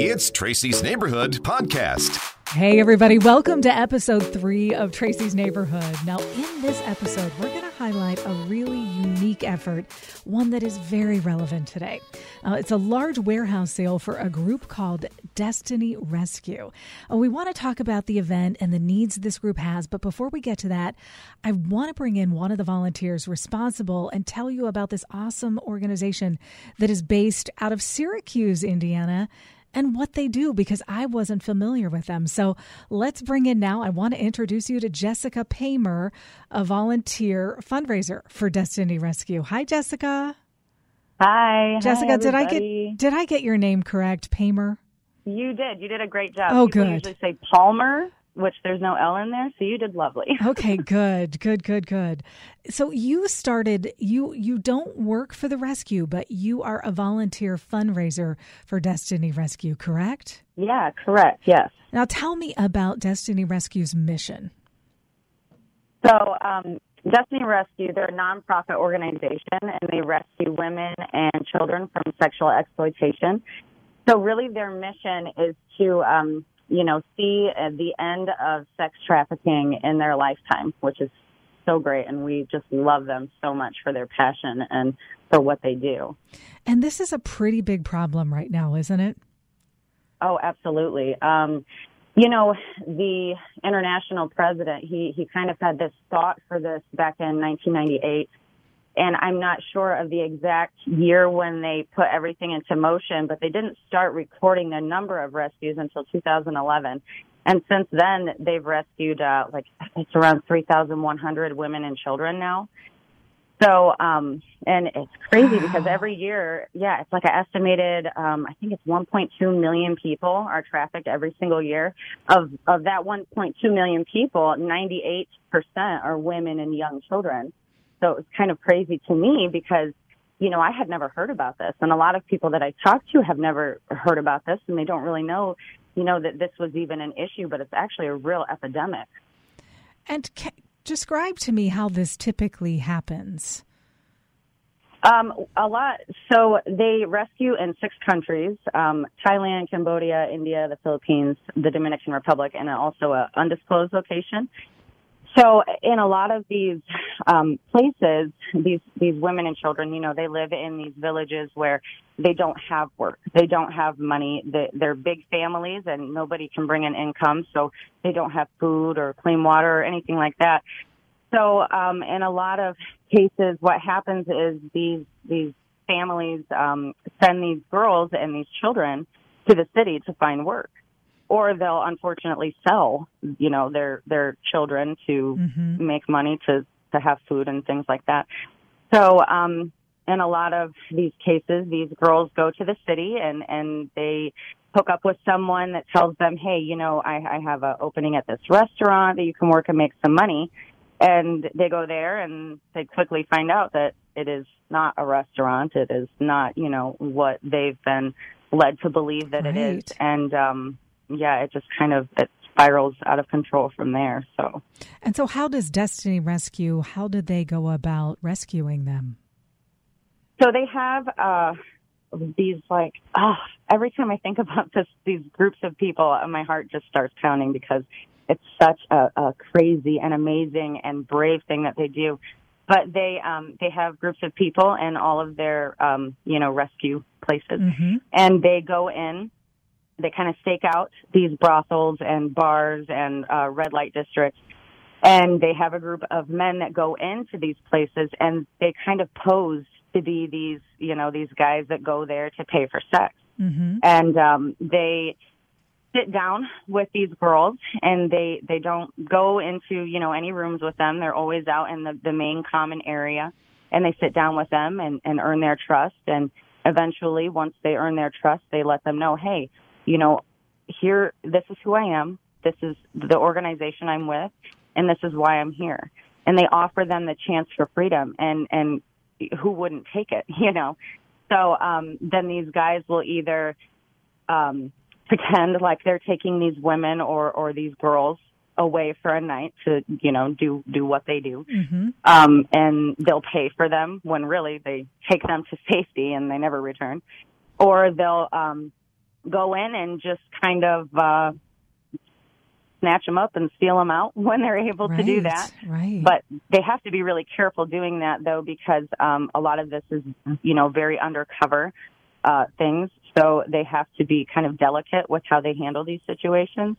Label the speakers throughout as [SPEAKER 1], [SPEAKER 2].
[SPEAKER 1] It's Tracy's Neighborhood Podcast.
[SPEAKER 2] Hey, everybody, welcome to episode three of Tracy's Neighborhood. Now, in this episode, we're going to highlight a really unique effort, one that is very relevant today. Uh, it's a large warehouse sale for a group called Destiny Rescue. Uh, we want to talk about the event and the needs this group has, but before we get to that, I want to bring in one of the volunteers responsible and tell you about this awesome organization that is based out of Syracuse, Indiana and what they do because I wasn't familiar with them. So let's bring in now. I want to introduce you to Jessica Paymer, a volunteer fundraiser for Destiny Rescue. Hi, Jessica.
[SPEAKER 3] Hi,
[SPEAKER 2] Jessica.
[SPEAKER 3] Hi,
[SPEAKER 2] did I get did I get your name correct, Paymer?
[SPEAKER 3] You did. You did a great job.
[SPEAKER 2] Oh,
[SPEAKER 3] People
[SPEAKER 2] good.
[SPEAKER 3] Usually say Palmer, which there's no L in there, so you did lovely.
[SPEAKER 2] okay, good, good, good, good. So you started. You you don't work for the rescue, but you are a volunteer fundraiser for Destiny Rescue, correct?
[SPEAKER 3] Yeah, correct. Yes.
[SPEAKER 2] Now tell me about Destiny Rescue's mission.
[SPEAKER 3] So, um, Destiny Rescue, they're a nonprofit organization, and they rescue women and children from sexual exploitation. So, really, their mission is to, um, you know, see uh, the end of sex trafficking in their lifetime, which is so great, and we just love them so much for their passion and for what they do.
[SPEAKER 2] And this is a pretty big problem right now, isn't it?
[SPEAKER 3] Oh, absolutely. Um, you know, the international president, he, he kind of had this thought for this back in 1998. And I'm not sure of the exact year when they put everything into motion, but they didn't start recording the number of rescues until 2011. And since then, they've rescued, uh, like, it's around 3,100 women and children now. So, um, and it's crazy because every year, yeah, it's like an estimated, um, I think it's 1.2 million people are trafficked every single year. Of, of that 1.2 million people, 98% are women and young children. So it was kind of crazy to me because, you know, I had never heard about this. And a lot of people that I talked to have never heard about this and they don't really know, you know, that this was even an issue, but it's actually a real epidemic.
[SPEAKER 2] And ca- describe to me how this typically happens.
[SPEAKER 3] Um, a lot. So they rescue in six countries: um, Thailand, Cambodia, India, the Philippines, the Dominican Republic, and also an undisclosed location. So in a lot of these um, places, these these women and children, you know, they live in these villages where they don't have work, they don't have money, they, they're big families, and nobody can bring in income, so they don't have food or clean water or anything like that. So, um, in a lot of cases, what happens is these these families um, send these girls and these children to the city to find work, or they'll unfortunately sell, you know, their their children to
[SPEAKER 2] hmm
[SPEAKER 3] make money to to have food and things like that. So, um, in a lot of these cases, these girls go to the city and and they hook up with someone that tells them, hey, you know, I, I have an opening at this restaurant that you can work and make some money. And they go there and they quickly find out that it is not a restaurant. It is not, you know, what they've been led to believe that it is. And, um, yeah, it just kind of, it spirals out of control from there. So.
[SPEAKER 2] And so, how does Destiny Rescue? How did they go about rescuing them?
[SPEAKER 3] So they have uh, these like oh, every time I think about this, these groups of people, uh, my heart just starts pounding because it's such a, a crazy and amazing and brave thing that they do. But they um, they have groups of people in all of their um, you know rescue places,
[SPEAKER 2] hmm
[SPEAKER 3] and they go in. They kind of stake out these brothels and bars and uh, red light districts. And they have a group of men that go into these places and they kind of pose to be these you know these guys that go there to pay for sex.
[SPEAKER 2] Hmm
[SPEAKER 3] and um they sit down with these girls and they they don't go into you know any rooms with them. They're always out in the the main common area and they sit down with them and and earn their trust. And eventually once they earn their trust they let them know hey you know here this is who I am this is the organization I'm with and this is why I'm here. And they offer them the chance for freedom and and who wouldn't take it you know? So um then these guys will either um pretend like they're taking these women or or these girls away for a night to you know do do what they do.
[SPEAKER 2] Hmm
[SPEAKER 3] um and they'll pay for them when really they take them to safety and they never return. Or they'll um go in and just kind of uh, snatch them up and steal them out when they're able
[SPEAKER 2] right,
[SPEAKER 3] to do that.
[SPEAKER 2] Right.
[SPEAKER 3] But they have to be really careful doing that though, because um, a lot of this is, you know, very undercover uh, things. So they have to be kind of delicate with how they handle these situations.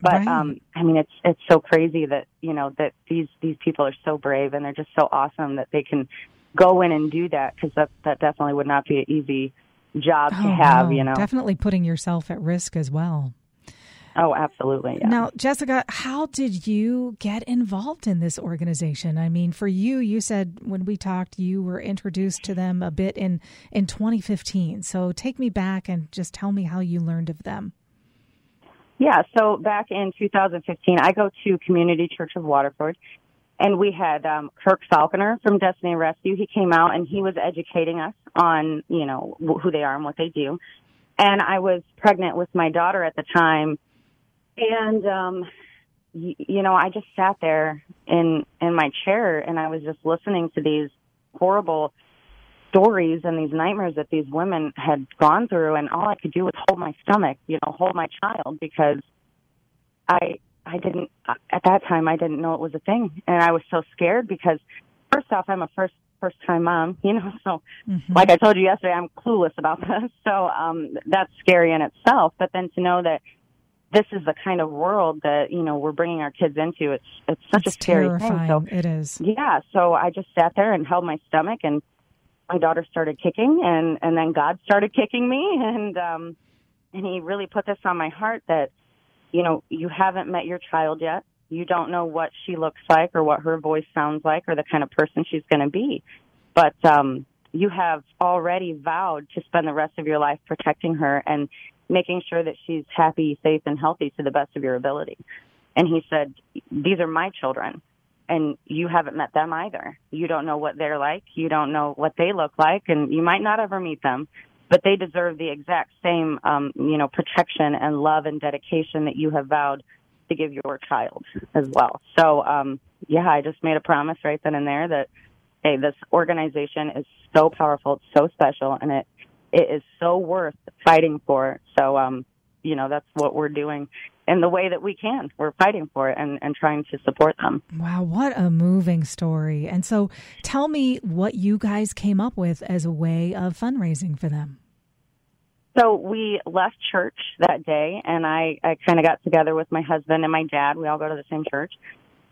[SPEAKER 3] But
[SPEAKER 2] Right.
[SPEAKER 3] um, I mean, it's it's so crazy that you know that these these people are so brave and they're just so awesome that they can go in and do that because that that definitely would not be an easy job to
[SPEAKER 2] Oh,
[SPEAKER 3] have.
[SPEAKER 2] no,
[SPEAKER 3] You know.
[SPEAKER 2] Definitely putting yourself at risk as well.
[SPEAKER 3] Oh, absolutely. Yeah.
[SPEAKER 2] Now, Jessica, how did you get involved in this organization? I mean, for you, you said when we talked, you were introduced to them a bit in, in 2015. So take me back and just tell me how you learned of them.
[SPEAKER 3] Yeah, so back in 2015, I go to Community Church of Waterford, and we had um, Kirk Falconer from Destiny Rescue. He came out and he was educating us on, you know, who they are and what they do. And I was pregnant with my daughter at the time, and um, y- you know, I just sat there in in my chair and I was just listening to these horrible stories and these nightmares that these women had gone through and all I could do was hold my stomach, you know, hold my child because I I didn't at that time I didn't know it was a thing and I was so scared because first off I'm a first first time mom, you know, so
[SPEAKER 2] Mhm.
[SPEAKER 3] like I told you yesterday I'm clueless about this. So um that's scary in itself, but then to know that this is the kind of world that, you know, we're bringing our kids into, it's it's such
[SPEAKER 2] it's
[SPEAKER 3] a scary
[SPEAKER 2] terrifying.
[SPEAKER 3] thing. So
[SPEAKER 2] it is.
[SPEAKER 3] yeah, so I just sat there and held my stomach and my daughter started kicking and and then God started kicking me and um and he really put this on my heart that you know, you haven't met your child yet. You don't know what she looks like or what her voice sounds like or the kind of person she's going to be. But um you have already vowed to spend the rest of your life protecting her and making sure that she's happy, safe and healthy to the best of your ability. And he said, "These are my children." and you haven't met them either. You don't know what they're like. You don't know what they look like, and you might not ever meet them. But they deserve the exact same, um, you know, protection and love and dedication that you have vowed to give your child as well. So, um, yeah, I just made a promise right then and there that, hey, this organization is so powerful, it's so special, and it it is so worth fighting for. So, um, you know, that's what we're doing in the way that we can. We're fighting for it and, and trying to support them.
[SPEAKER 2] Wow, what a moving story. And so tell me what you guys came up with as a way of fundraising for them.
[SPEAKER 3] So we left church that day, and I, I kind of got together with my husband and my dad. We all go to the same church,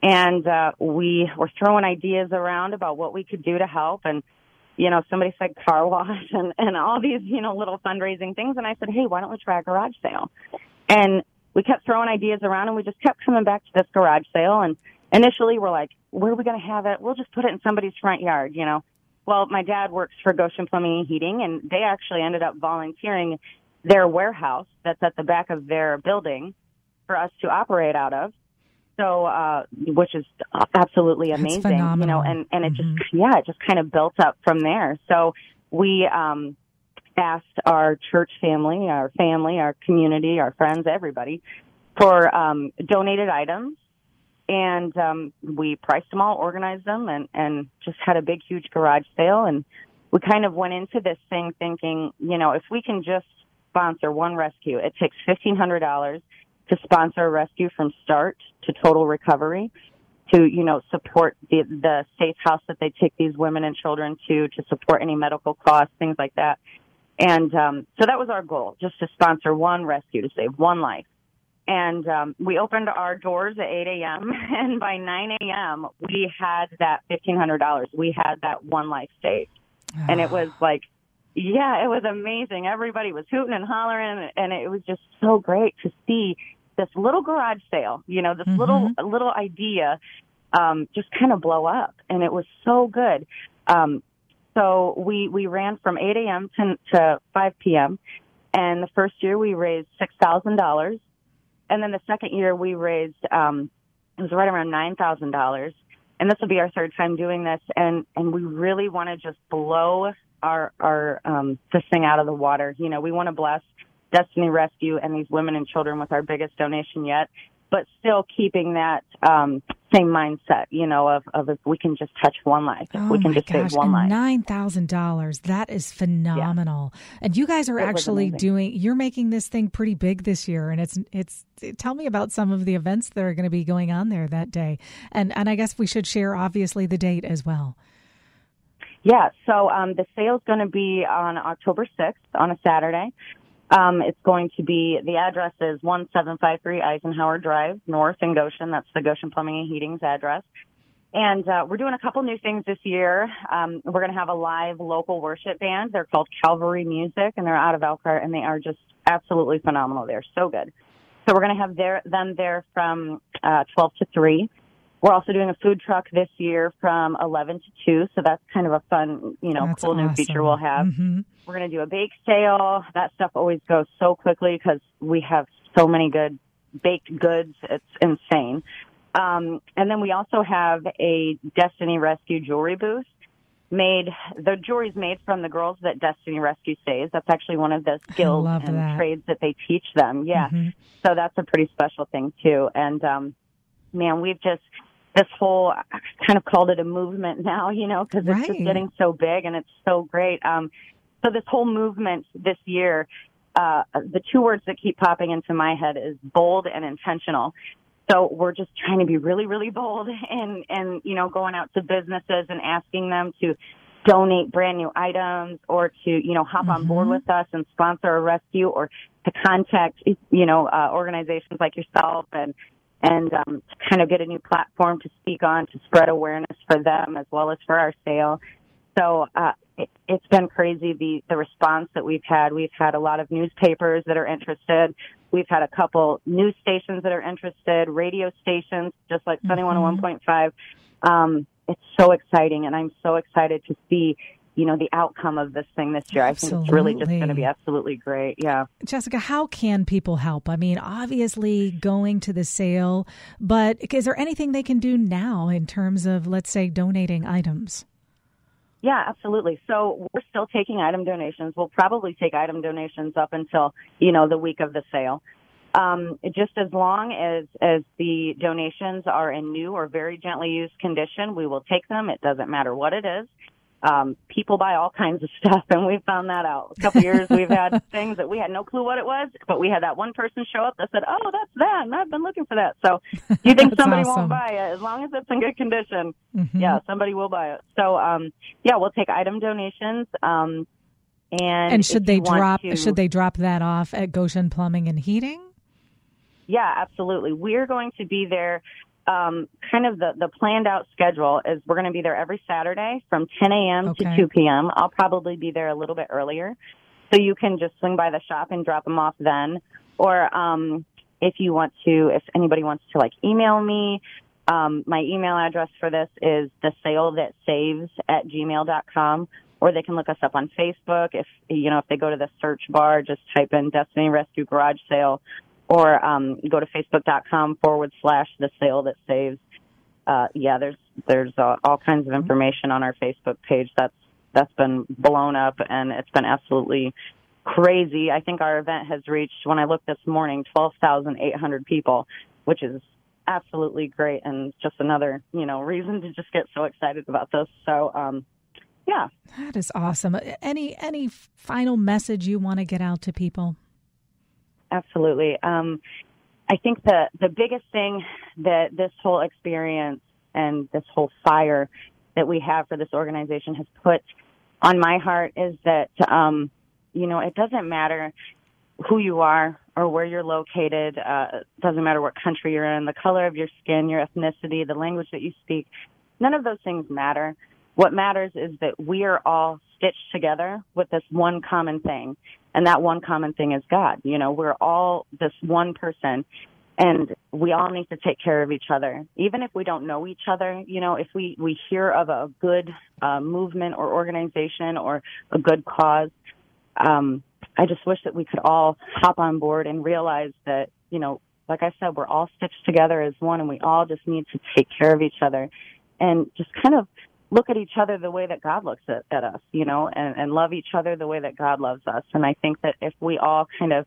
[SPEAKER 3] and uh, we were throwing ideas around about what we could do to help. And you know, somebody said car wash and and all these you know little fundraising things. And I said, hey, why don't we try a garage sale? And we kept throwing ideas around, and we just kept coming back to this garage sale. And initially, we're like, where are we going to have it? We'll just put it in somebody's front yard, you know. Well, my dad works for Goshen Plumbing and Heating, and they actually ended up volunteering their warehouse that's at the back of their building for us to operate out of. So, uh, which is absolutely amazing, you know, and, and it
[SPEAKER 2] Mhm.
[SPEAKER 3] just, yeah, it just kind of built up from there. So we, um, asked our church family, our family, our community, our friends, everybody for, um, donated items and um, we priced them all, organized them, and and just had a big, huge garage sale. And we kind of went into this thing thinking, you know, if we can just sponsor one rescue, it takes fifteen hundred dollars to sponsor a rescue from start to total recovery. To you know support the the safe house that they take these women and children to, to support any medical costs, things like that. And um, so that was our goal, just to sponsor one rescue to save one life and um, we opened our doors at 8 a.m. and by 9 a.m. we had that $1,500. We had that one life saved, and it was like, yeah, it was amazing. Everybody was hooting and hollering, and it was just so great to see this little garage sale. You know, this little little idea um, just kind of blow up, and it was so good. Um, so we we ran from 8 a.m. to, to 5 p.m. And the first year we raised six thousand dollars and then the second year we raised um it was right around nine thousand dollars and this will be our third time doing this and and we really want to just blow our our um this thing out of the water you know we want to bless destiny rescue and these women and children with our biggest donation yet but still keeping that um, same mindset, you know, of, of if we can just touch one life,
[SPEAKER 2] oh
[SPEAKER 3] we can just
[SPEAKER 2] gosh,
[SPEAKER 3] save one life.
[SPEAKER 2] Nine thousand dollars. That is phenomenal. Yeah. And you guys are
[SPEAKER 3] it
[SPEAKER 2] actually doing. You're making this thing pretty big this year, and it's it's. Tell me about some of the events that are going to be going on there that day, and and I guess we should share obviously the date as well.
[SPEAKER 3] Yeah, so um, the sale is going to be on October 6th on a Saturday. Um, it's going to be, the address is 1753 Eisenhower Drive, North in Goshen. That's the Goshen Plumbing and Heating's address. And uh, we're doing a couple new things this year. Um, we're going to have a live local worship band. They're called Calvary Music, and they're out of Elkhart, and they are just absolutely phenomenal. They're so good. So we're going to have their, them there from uh, 12 to 3. We're also doing a food truck this year from 11 to 2, so that's kind of a fun, you know,
[SPEAKER 2] that's
[SPEAKER 3] cool
[SPEAKER 2] awesome.
[SPEAKER 3] new feature we'll have.
[SPEAKER 2] Mm-hmm.
[SPEAKER 3] We're going to do a bake sale. That stuff always goes so quickly because we have so many good baked goods. It's insane. Um, and then we also have a Destiny Rescue jewelry booth made. The jewelry's made from the girls that Destiny Rescue saves. That's actually one of the skills and
[SPEAKER 2] that.
[SPEAKER 3] trades that they teach them. Yeah.
[SPEAKER 2] Mm-hmm.
[SPEAKER 3] So that's a pretty special thing too. And, um, man, we've just, this whole I kind of called it a movement now, you know, because it's
[SPEAKER 2] right.
[SPEAKER 3] just getting so big and it's so great. Um, so this whole movement this year, uh, the two words that keep popping into my head is bold and intentional. So we're just trying to be really, really bold and, and, you know, going out to businesses and asking them to donate brand new items or to, you know, hop mm-hmm. on board with us and sponsor a rescue or to contact, you know, uh, organizations like yourself and, and um, to kind of get a new platform to speak on to spread awareness for them as well as for our sale. So uh, it, it's been crazy the the response that we've had. We've had a lot of newspapers that are interested. We've had a couple news stations that are interested, radio stations, just like Sunny
[SPEAKER 2] mm-hmm.
[SPEAKER 3] 101.5. Um, it's so exciting, and I'm so excited to see you know the outcome of this thing this year.
[SPEAKER 2] Absolutely.
[SPEAKER 3] I think it's really just going to be absolutely great. Yeah,
[SPEAKER 2] Jessica, how can people help? I mean, obviously going to the sale, but is there anything they can do now in terms of, let's say, donating items?
[SPEAKER 3] Yeah, absolutely. So we're still taking item donations. We'll probably take item donations up until, you know, the week of the sale. Um, just as long as, as the donations are in new or very gently used condition, we will take them. It doesn't matter what it is um, people buy all kinds of stuff, and we found that out. A couple years we've had things that we had no clue what it was, but we had that one person show up that said, "Oh, that's that," and I've been looking for that. So do you think somebody
[SPEAKER 2] awesome.
[SPEAKER 3] won't buy it as long as it's in good condition?
[SPEAKER 2] Mm-hmm.
[SPEAKER 3] Yeah, somebody will buy it. So um, yeah, we'll take item donations. Um, and
[SPEAKER 2] and should they drop
[SPEAKER 3] to,
[SPEAKER 2] should they drop that off at Goshen Plumbing and Heating?
[SPEAKER 3] Yeah, absolutely. We're going to be there um, kind of the, the planned out schedule is we're going to be there every Saturday from 10 a.m.
[SPEAKER 2] Okay.
[SPEAKER 3] to 2 p.m. I'll probably be there a little bit earlier. So you can just swing by the shop and drop them off then. Or, um, if you want to, if anybody wants to like email me, um, my email address for this is the sale that saves at gmail.com or they can look us up on Facebook. If, you know, if they go to the search bar, just type in Destiny Rescue Garage Sale or um, go to facebook.com forward slash the sale that saves. Uh, yeah, there's there's uh, all kinds of information on our Facebook page. That's that's been blown up and it's been absolutely crazy. I think our event has reached when I looked this morning twelve thousand eight hundred people, which is absolutely great and just another you know reason to just get so excited about this. So um, yeah,
[SPEAKER 2] that is awesome. Any any final message you want to get out to people?
[SPEAKER 3] Absolutely. Um, I think the the biggest thing that this whole experience and this whole fire that we have for this organization has put on my heart is that um, you know it doesn't matter who you are or where you're located. Uh, doesn't matter what country you're in, the color of your skin, your ethnicity, the language that you speak. None of those things matter. What matters is that we are all stitched together with this one common thing. And that one common thing is God. You know, we're all this one person and we all need to take care of each other. Even if we don't know each other, you know, if we, we hear of a good uh, movement or organization or a good cause, um, I just wish that we could all hop on board and realize that, you know, like I said, we're all stitched together as one and we all just need to take care of each other and just kind of look at each other the way that God looks at, at us, you know, and, and love each other the way that God loves us. And I think that if we all kind of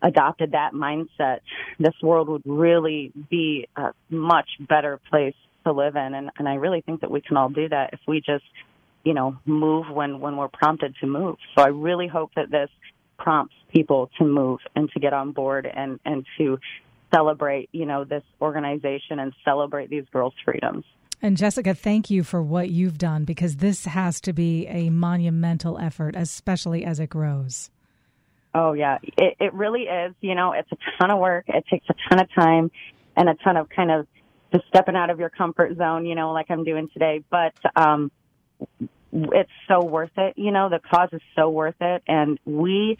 [SPEAKER 3] adopted that mindset, this world would really be a much better place to live in. And, and I really think that we can all do that if we just, you know, move when, when we're prompted to move. So I really hope that this prompts people to move and to get on board and, and to celebrate, you know, this organization and celebrate these girls' freedoms.
[SPEAKER 2] And Jessica, thank you for what you've done because this has to be a monumental effort, especially as it grows.
[SPEAKER 3] Oh yeah, it, it really is. You know, it's a ton of work. It takes a ton of time and a ton of kind of just stepping out of your comfort zone, you know, like I'm doing today. But um, it's so worth it. You know, the cause is so worth it, and we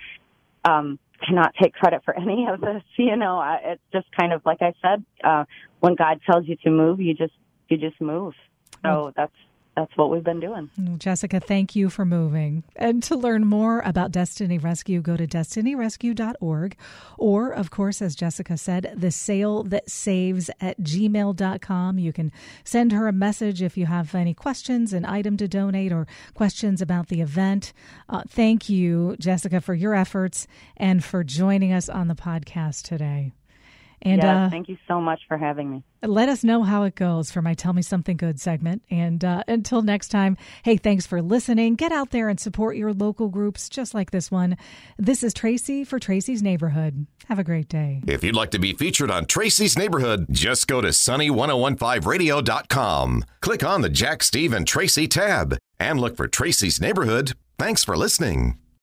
[SPEAKER 3] um, cannot take credit for any of this. You know, it's just kind of like I said, uh, when God tells you to move, you just you just move. So that's that's what we've been doing.
[SPEAKER 2] Jessica, thank you for moving. And to learn more about Destiny Rescue, go to destinyrescue.org. Or, of course, as Jessica said, the sale that saves at gmail.com. You can send her a message if you have any questions, an item to donate, or questions about the event. Uh, thank you, Jessica, for your efforts and for joining us on the podcast today.
[SPEAKER 3] And yes, uh, thank you so much for having me.
[SPEAKER 2] Let us know how it goes for my Tell Me Something Good segment. And uh, until next time, hey, thanks for listening. Get out there and support your local groups just like this one. This is Tracy for Tracy's Neighborhood. Have a great day.
[SPEAKER 1] If you'd like to be featured on Tracy's Neighborhood, just go to sunny1015radio.com. Click on the Jack, Steve, and Tracy tab and look for Tracy's Neighborhood. Thanks for listening.